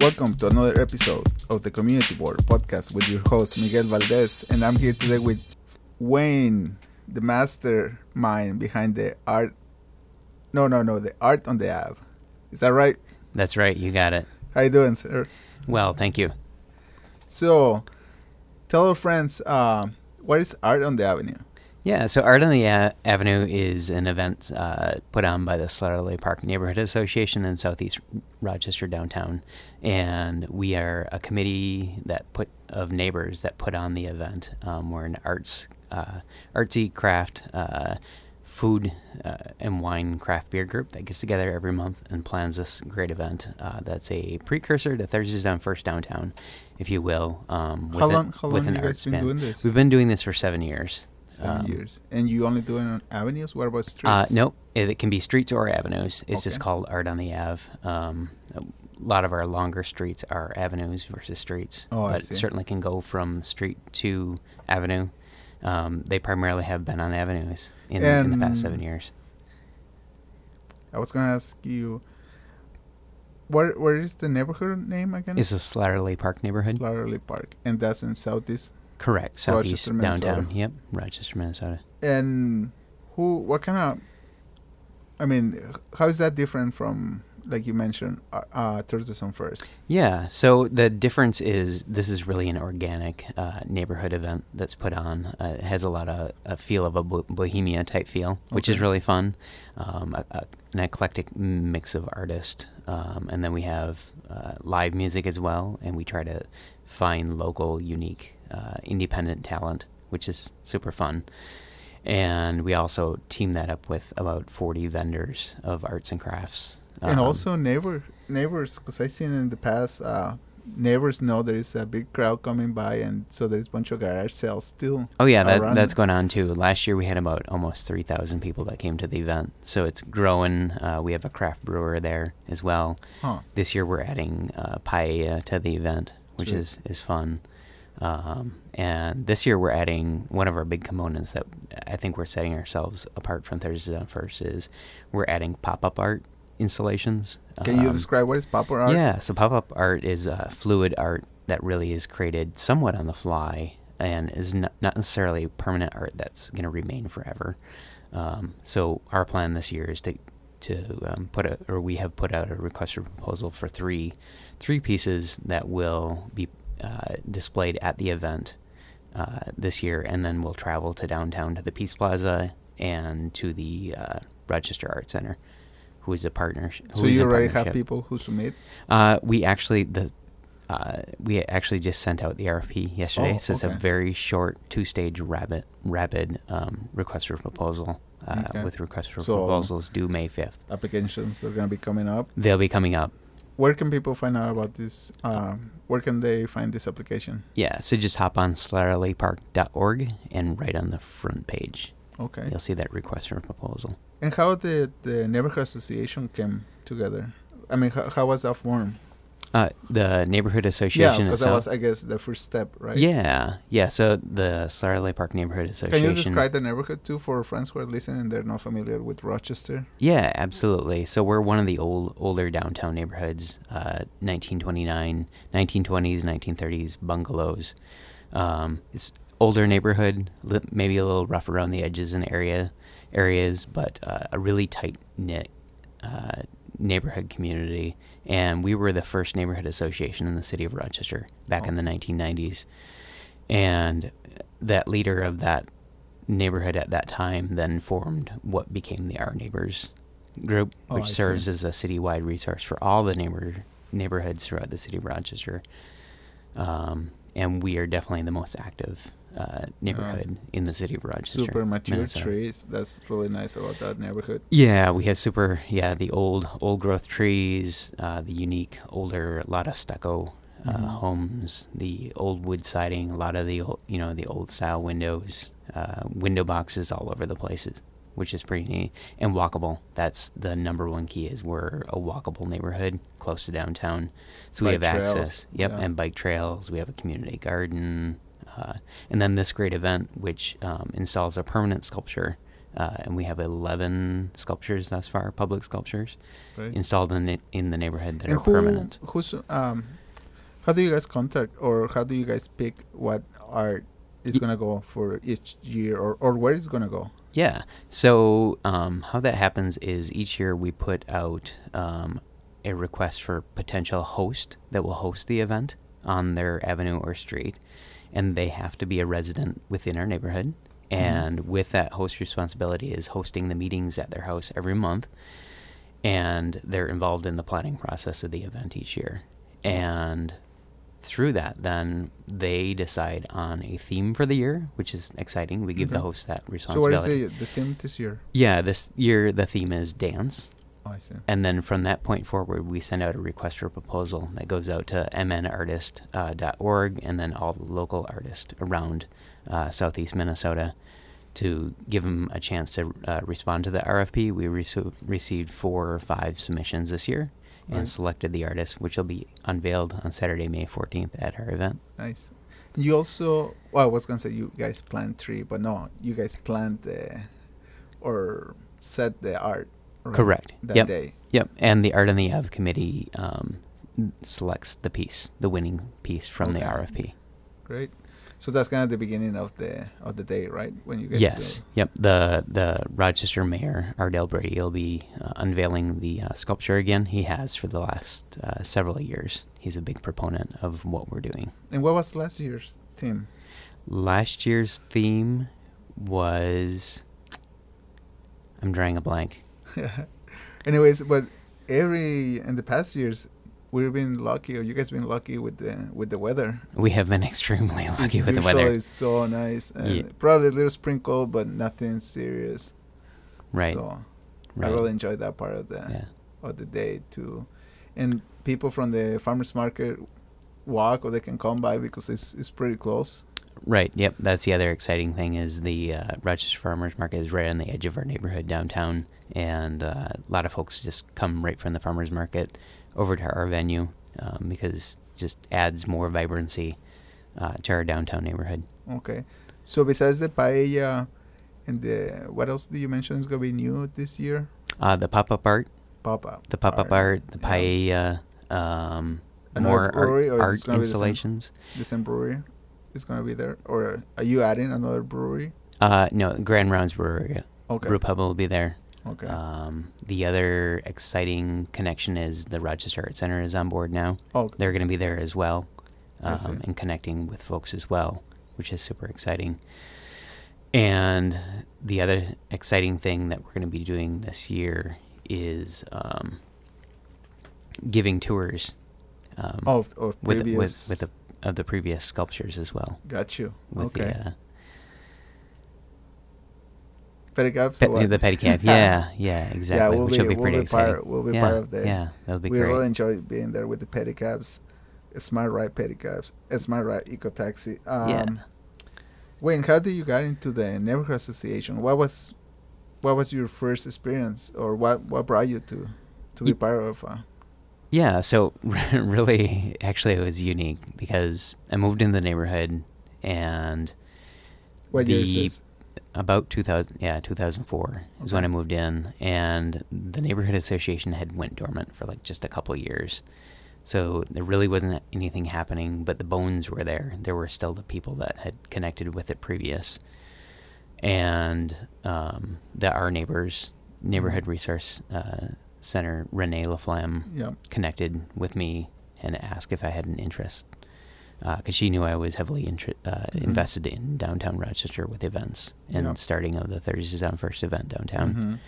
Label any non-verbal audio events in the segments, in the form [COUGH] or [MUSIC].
Welcome to another episode of the Community Board podcast with your host Miguel Valdez, and I'm here today with Wayne, the mastermind behind the art. No, no, no, the art on the Ave. Is that right? That's right. You got it. How you doing, sir? Well, thank you. So, tell our friends uh, what is art on the avenue. Yeah, so Art on the A- Avenue is an event uh, put on by the Slattery Park Neighborhood Association in Southeast Rochester downtown, and we are a committee that put of neighbors that put on the event. Um, we're an arts, uh, artsy craft, uh, food uh, and wine craft beer group that gets together every month and plans this great event. Uh, that's a precursor to Thursdays on First Downtown, if you will. Um, How with long? an- How long an you guys been doing this? We've been doing this for seven years. Seven um, years, and you only do it on avenues. What about streets? Uh, nope. It, it can be streets or avenues. It's just called Art on the Ave. Um, a lot of our longer streets are avenues versus streets, Oh, I but see. it certainly can go from street to avenue. Um, they primarily have been on avenues in, in the past seven years. I was gonna ask you. Where where is the neighborhood name again? It's a Slattery Park neighborhood. Slattery Park, and that's in southeast. Correct. Southeast Rochester, downtown. Yep. Rochester, Minnesota. And who? What kind of? I mean, how is that different from like you mentioned, uh, uh Thursdays on First? Yeah. So the difference is this is really an organic uh, neighborhood event that's put on. Uh, it has a lot of a feel of a bo- bohemia type feel, which is really fun. Um, a, a, an eclectic mix of artists, um, and then we have uh, live music as well, and we try to find local, unique, uh, independent talent, which is super fun. And we also team that up with about 40 vendors of arts and crafts. and Um, also neighbor neighbors, because I've seen in the past, uh, neighbors know there is a big crowd coming by, and so there's a bunch of garage sales still. Oh yeah, that's that's going on too. Last year we had about almost three thousand people that came to the event, so it's growing. Uh, we have a craft brewer there as well. Huh. This year we're adding uh, paella to the event, which Sweet. is is fun. Um, and this year we're adding one of our big components that I think we're setting ourselves apart from Thursdays on First is we're adding pop up art installations. Can you Um, describe what is pop up art? yeah, so pop up art is uh, fluid art that really is created somewhat on the fly and is not, not necessarily permanent art that's going to remain forever. Um, so our plan this year is to to um, put a or we have put out a request for proposal for three three pieces that will be uh, displayed at the event uh, this year, and then we'll travel to downtown to the Peace Plaza and to the uh, Rochester Art Center, who is a partner. So you already have people who submit. Uh, we actually the uh, we actually just sent out the RFP yesterday, Oh, so it's a very short two-stage rapid rapid um, request for proposal. Uh, Okay. With request for So- proposals due May fifth. Applications are gonna be coming up. They'll be coming up. Where can people find out about this? Um, where can they find this application? Yeah, so just hop on slatterypark.org and right on the front page, Okay. you'll see that request for proposal. And how the the neighborhood association came together? I mean, how, how was that formed? Uh, the neighborhood association. Yeah, because that was, I guess, the first step, right? Yeah, yeah. So the Slattery Park Neighborhood Association. Can you describe the neighborhood too for friends who are listening and they're not familiar with Rochester? Yeah, absolutely. So we're one of the old, older downtown neighborhoods, uh, 1929, 1920s, 1930s bungalows. Um, it's older neighborhood, li- maybe a little rough around the edges in area areas, but uh, a really tight knit uh, neighborhood community. And we were the first neighborhood association in the city of Rochester back in Oh. the 1990s. And that leader of that neighborhood at that time then formed what became the Our Neighbors group, Oh, which I see. serves as a citywide resource for all the neighbor neighborhoods throughout the city of Rochester. Um, and we are definitely the most active uh, neighborhood in the city of Rochester. Super mature Minnesota. trees. That's really nice about that neighborhood. Yeah, we have super. Yeah, the old old growth trees, uh, the unique older, a lot of stucco uh, Mhm. homes, the old wood siding, a lot of the old, you know the old style windows, uh, window boxes all over the places, which is pretty neat and walkable. That's the number one key is we're a walkable neighborhood close to downtown, so we have trails, access. Yep, yeah. and bike trails. We have a community garden, uh, and then this great event which um, installs a permanent sculpture uh, and we have 11 sculptures thus far, public sculptures, Right. installed in the, in the neighborhood that and are who, permanent. Who's um, how do you guys contact or how do you guys pick what art is Ye- gonna go for each year or or where it's gonna go? Yeah. So um, how that happens is each year we put out um, a request for potential host that will host the event on their avenue or street, and they have to be a resident within our neighborhood. Mm-hmm. And with that host responsibility is hosting the meetings at their house every month, and they're involved in the planning process of the event each year. And through that, then they decide on a theme for the year, which is exciting. We give the mm-hmm. host that So what responsibility. is the the theme this year? Yeah, this year the theme is dance. Oh, I see. And then from that point forward, we send out a request for proposal that goes out to mnartist.org and then all the local artists around uh, southeast Minnesota to give them a chance to uh, respond to the RFP. We reso- received four or five submissions this year and selected the artist, which will be unveiled on Saturday, May 14th at our event. Nice. You also, well, I was gonna say you guys plant tree, but no, you guys plant the or set the art. Correct. That Yep. day. Yep, and the Art and the Ave committee um, selects the piece, the winning piece from the RFP. Great. So that's kind of the beginning of the of the day, right? When you guys. Yes. Yep. The the Rochester mayor Ardell Brede will be uh, unveiling the uh, sculpture again. He has for the last uh, several years. He's a big proponent of what we're doing. And what was last year's theme? Last year's theme was I'm drawing a blank. [LAUGHS] Anyways, but every in the past years, we've been lucky, or you guys been lucky with the with the weather. We have been extremely lucky it's with the weather. so nice, and Yeah. probably a little sprinkle, but nothing serious. Right. So right. I really enjoyed that part of the yeah. of the day too, and people from the farmers market walk or they can come by because it's it's pretty close. Right. Yep. That's the other exciting thing is the uh, Rochester Farmers Market is right on the edge of our neighborhood downtown, and uh, a lot of folks just come right from the farmers market over to our venue um, because it just adds more vibrancy uh, to our downtown neighborhood. Okay, so besides the paella and the what else do you mention is gonna be new this year? Uh, the pop up art, Pop up. the pop up art, the paella, um, more art, art it's gonna be the same? installations. The same brewery is gonna be there, or are you adding another brewery? Uh, no, Grand Rounds Brewery, Okay. Brew Pub will be there. Okay. Um, the other exciting connection is the Rochester Art Center is on board now. oh, They're going to be there as well, um, and connecting with folks as well, which is super exciting. And the other exciting thing that we're going to be doing this year is um, giving tours um, oh, of, of with with with the of the previous sculptures as well. Got you. With okay. the uh, Pedicabs. [LAUGHS] pe- or the pedicab, yeah, yeah, exactly, Yeah, we'll which be, will be we'll pretty be exciting. Part, we'll be yeah, part of the. yeah, that'll be great. we great. really enjoy being there with the pedicabs. Smart Ride pedicabs. Smart Ride Eco Taxi. Um, Yeah. Wayne, how did you get into the neighborhood association? What was, what was your first experience, or what what brought you to, to be part of? Uh, Yeah, so [LAUGHS] really, actually, it was unique because I moved in the neighborhood, and what year is The- this? about 2000, yeah, 2004 is when I moved in, and the neighborhood association had went dormant for like just a couple of years, so there really wasn't anything happening. But the bones were there. There were still the people that had connected with it previous, and um, the our neighbors neighborhood resource uh, center Renee Laflamme connected with me and asked if I had an interest because she knew I was heavily uh, Mhm. invested in downtown Rochester with events and Yep. starting of the Thursdays on First event downtown. Mhm.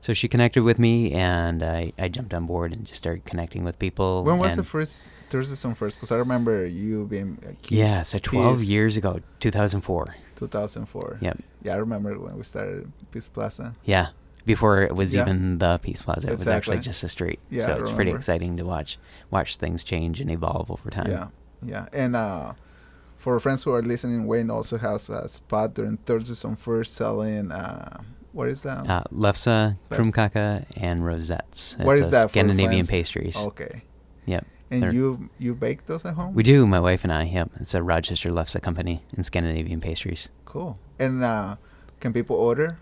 So she connected with me and I, I jumped on board and just started connecting with people. When was the first Thursdays on First? Because I remember you being a kid. Yeah, so 12 Peace. years ago, 2004. 2004. Yep. Yeah, I remember when we started Peace Plaza. Yeah. Before it was Yeah. even the Peace Plaza, it was actually just a street. Yeah, so it's pretty exciting to watch watch things change and evolve over time. Yeah, yeah. And uh, for friends who are listening, Wayne also has a spot during Thursdays on First selling. Uh, what is that? Uh, Lefse. Krumkake, and Rosettes. What It's is a that Scandinavian pastries. okay. Yep. And They're- you you bake those at home? We do, my wife and I. Yep. It's a Rochester Lefse company in Scandinavian pastries. Cool. And uh, can people order?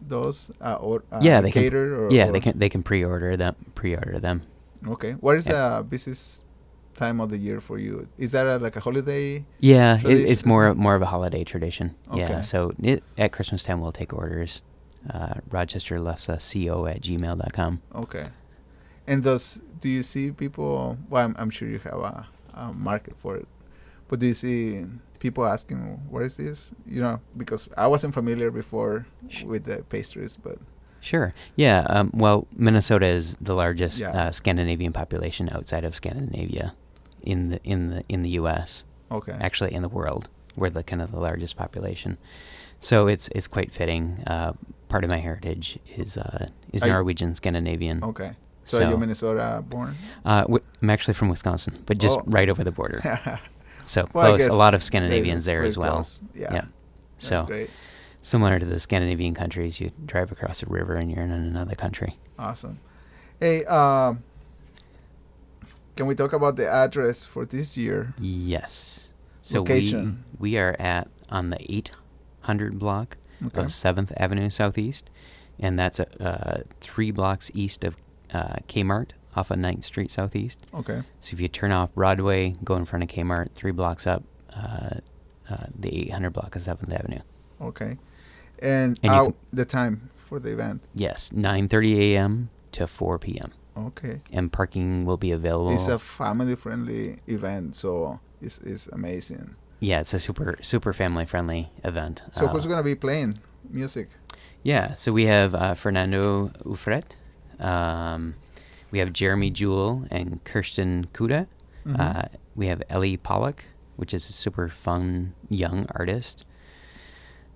Those uh, or uh, yeah, they cater can. or yeah, or- they can. They can pre-order them. Pre-order them. Okay. What is Yeah. the busiest time of the year for you? Is that a, like a holiday? Yeah, it, it's more more of a holiday tradition. Okay. Yeah, so it, at Christmas time we'll take orders. Uh, Rochester left co at gmail.com. Okay. And those, do you see people? Well, I'm, I'm sure you have a, a market for it, but do you see people asking, "What is this?" You know, because I wasn't familiar before with the pastries, but Sure. Yeah. Um, well, Minnesota is the largest Yeah. uh, Scandinavian population outside of Scandinavia, in the in the in the U.S. okay. Actually, in the world, we're the kind of the largest population. So it's it's quite fitting. Uh, part of my heritage is uh, is Are you- Norwegian Scandinavian. Okay. So, you're So- Minnesota born? Uh, wi- I'm actually from Wisconsin, but just Oh. right over the border. [LAUGHS] So Well, close. A lot of Scandinavians there as well. close. Yeah. So great. similar to the Scandinavian countries, you drive across a river and you're in another country. Awesome. Hey, um, can we talk about the address for this year? Yes. So Location. we we are at on the 800 block Okay. of Seventh Avenue Southeast, and that's uh, three blocks east of uh, Kmart off of 9th Street Southeast. Okay. So if you turn off Broadway, go in front of Kmart, three blocks up, uh, uh, the 800 block of Seventh Avenue. Okay. And, And out the time for the event. Yes, 9:30 a.m. to 4 p.m. Okay. and parking will be available. It's a family-friendly event, so it's, it's amazing. yeah, it's a super super family friendly event. So Uh, who's gonna be playing music? Yeah, so we have uh, Fernando Ufret, um, we have Jeremy Jewell and Kirsten Kuda. Mhm. Uh, we have Ellie Pollock, which is a super fun young artist,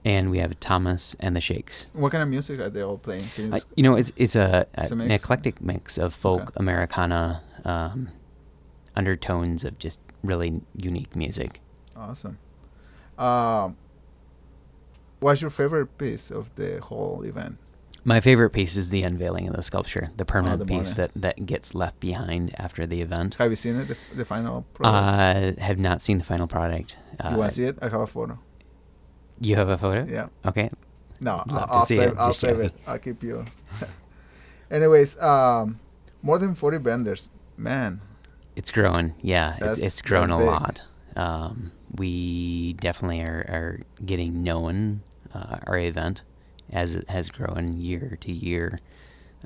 and we have Thomas and the Shakes. what kind of music are they all playing? You Uh, you know, it's it's a, It's a an eclectic mix of folk, Okay. Americana, um, undertones of just really unique music. awesome. Um, what's your favorite piece of the whole event? My favorite piece is the unveiling of the sculpture, the permanent Oh, the piece that, that gets left behind after the event. Have you seen it? The, the final product? Uh, have not seen the final product. Uh, you want to see it? I have a photo. You have a photo? Yeah. Okay. No, I'll, I'll save. it, I'll just save it. I'll keep you. [LAUGHS] Anyways, um, more than forty vendors. Man, It's growing. Yeah, That's- it's it's grown a big. lot. Um, we definitely are, are getting known uh, our event as it has grown year to year,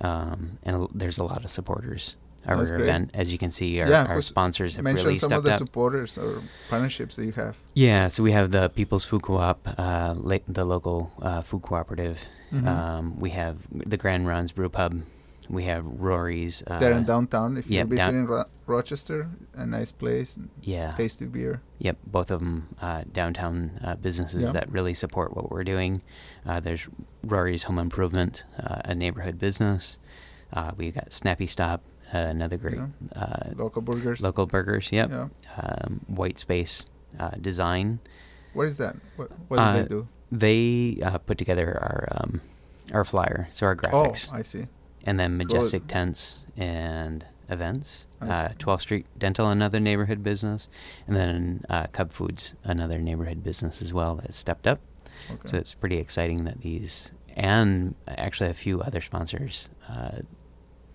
um, and there's a lot of supporters of That's our great. event. As you can see, our, Yeah, our sponsors have really stepped up. mention some of the up. supporters or partnerships that you have. Yeah, so we have the People's Food Co-op, uh, la- the local uh, food cooperative. Mhm. Um, we have the Grand Rounds Brew Pub. We have Rory's. Uh, They're in downtown. If yeah, you're down- visiting Ro- Rochester, a nice place, Yeah. tasty beer. Yep, both of them uh, downtown uh, businesses Yeah. that really support what we're doing. Uh, there's Rory's Home Improvement, uh, a neighborhood business. Uh, we got Snappy Stop, uh, another great Yeah. uh, Local burgers. local burgers. Yep. Yeah. Um, White Space uh, Design. What is that? What, what do they do? They uh, put together our um, our flyer, so our graphics. Oh, I see. And then. Majestic Tents and Events, uh, 12th Street Dental, another neighborhood business, and then uh, Cub Foods, another neighborhood business as well that stepped up. Okay. So it's pretty exciting that these, and actually a few other sponsors uh,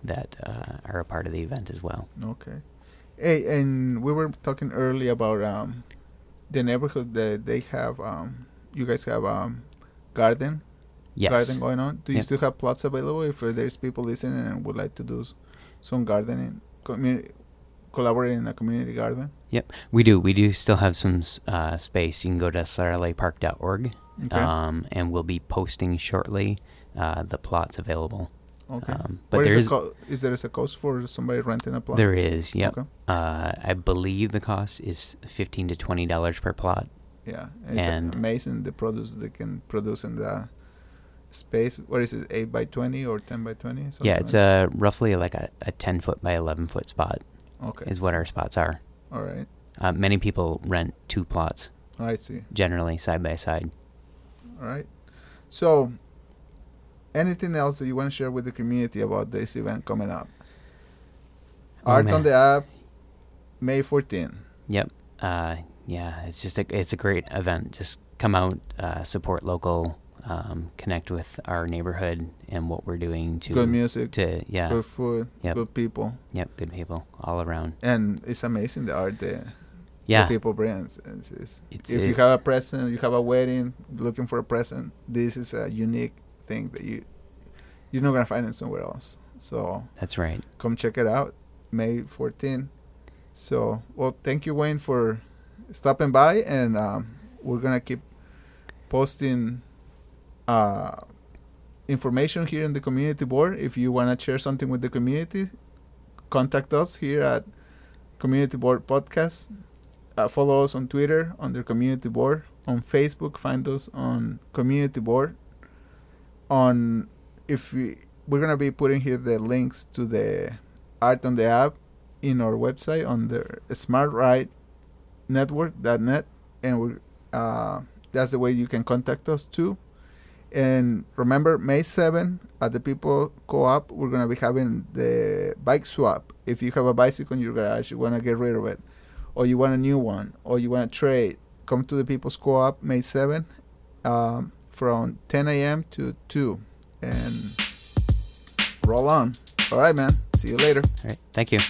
that uh, are a part of the event as well. Okay. Hey, and we were talking earlier about um, the neighborhood that they have. Um, you guys have um, garden, Yes. garden going on. Do you Yep. still have plots available if there's people listening and would like to do some gardening, community, collaborate in a community garden? Yep, we do. We do still have some uh, space. You can go to saralepark.org, Okay. um, and we'll be posting shortly uh, the plots available. okay. Um, but is there the is co- is there is a cost for somebody renting a plot? there is yep. Okay. Uh, I believe the cost is fifteen to twenty dollars per plot. Yeah, it's And- amazing the produce they can produce in the space. What is it, eight by twenty or ten by twenty? yeah, it's a roughly like a, a ten foot by eleven foot spot okay. is what our spots are. All right, Uh, many people rent two plots I see. generally side by side. All right. So, anything else that you want to share with the community about this event coming up? Oh, Art man. on the Ave, May 14. Yep. Uh, yeah, it's just a it's a great event. Just come out, uh, support local, um, connect with our neighborhood and what we're doing to good music, to yeah, good food, Yep. good people, yep, good people all around. and it's amazing the art that Yeah, the people brands. It's, it's, it's- if you have a present, you have a wedding, looking for a present. This is a unique thing that you you're not gonna find it somewhere else. So that's right. come check it out, May 14. So well, thank you Wayne for stopping by, and um, we're gonna keep posting uh, information here in the community board. If you wanna share something with the community, contact us here at Community Board Podcast. Uh, follow us on Twitter under Community Board. On Facebook, find us on Community Board. On if we we're gonna be putting here the links to the art on the Ave in our website on the smartrightnetwork.net and we uh, that's the way you can contact us too and remember may 7 at the people co-op we're gonna be having the bike swap. If you have a bicycle in your garage you want to get rid of it or you want a new one or you want to trade come to the people's co-op may 7 um, from 10 a.m to 2 and roll on. All right man. See you later. All right, thank you.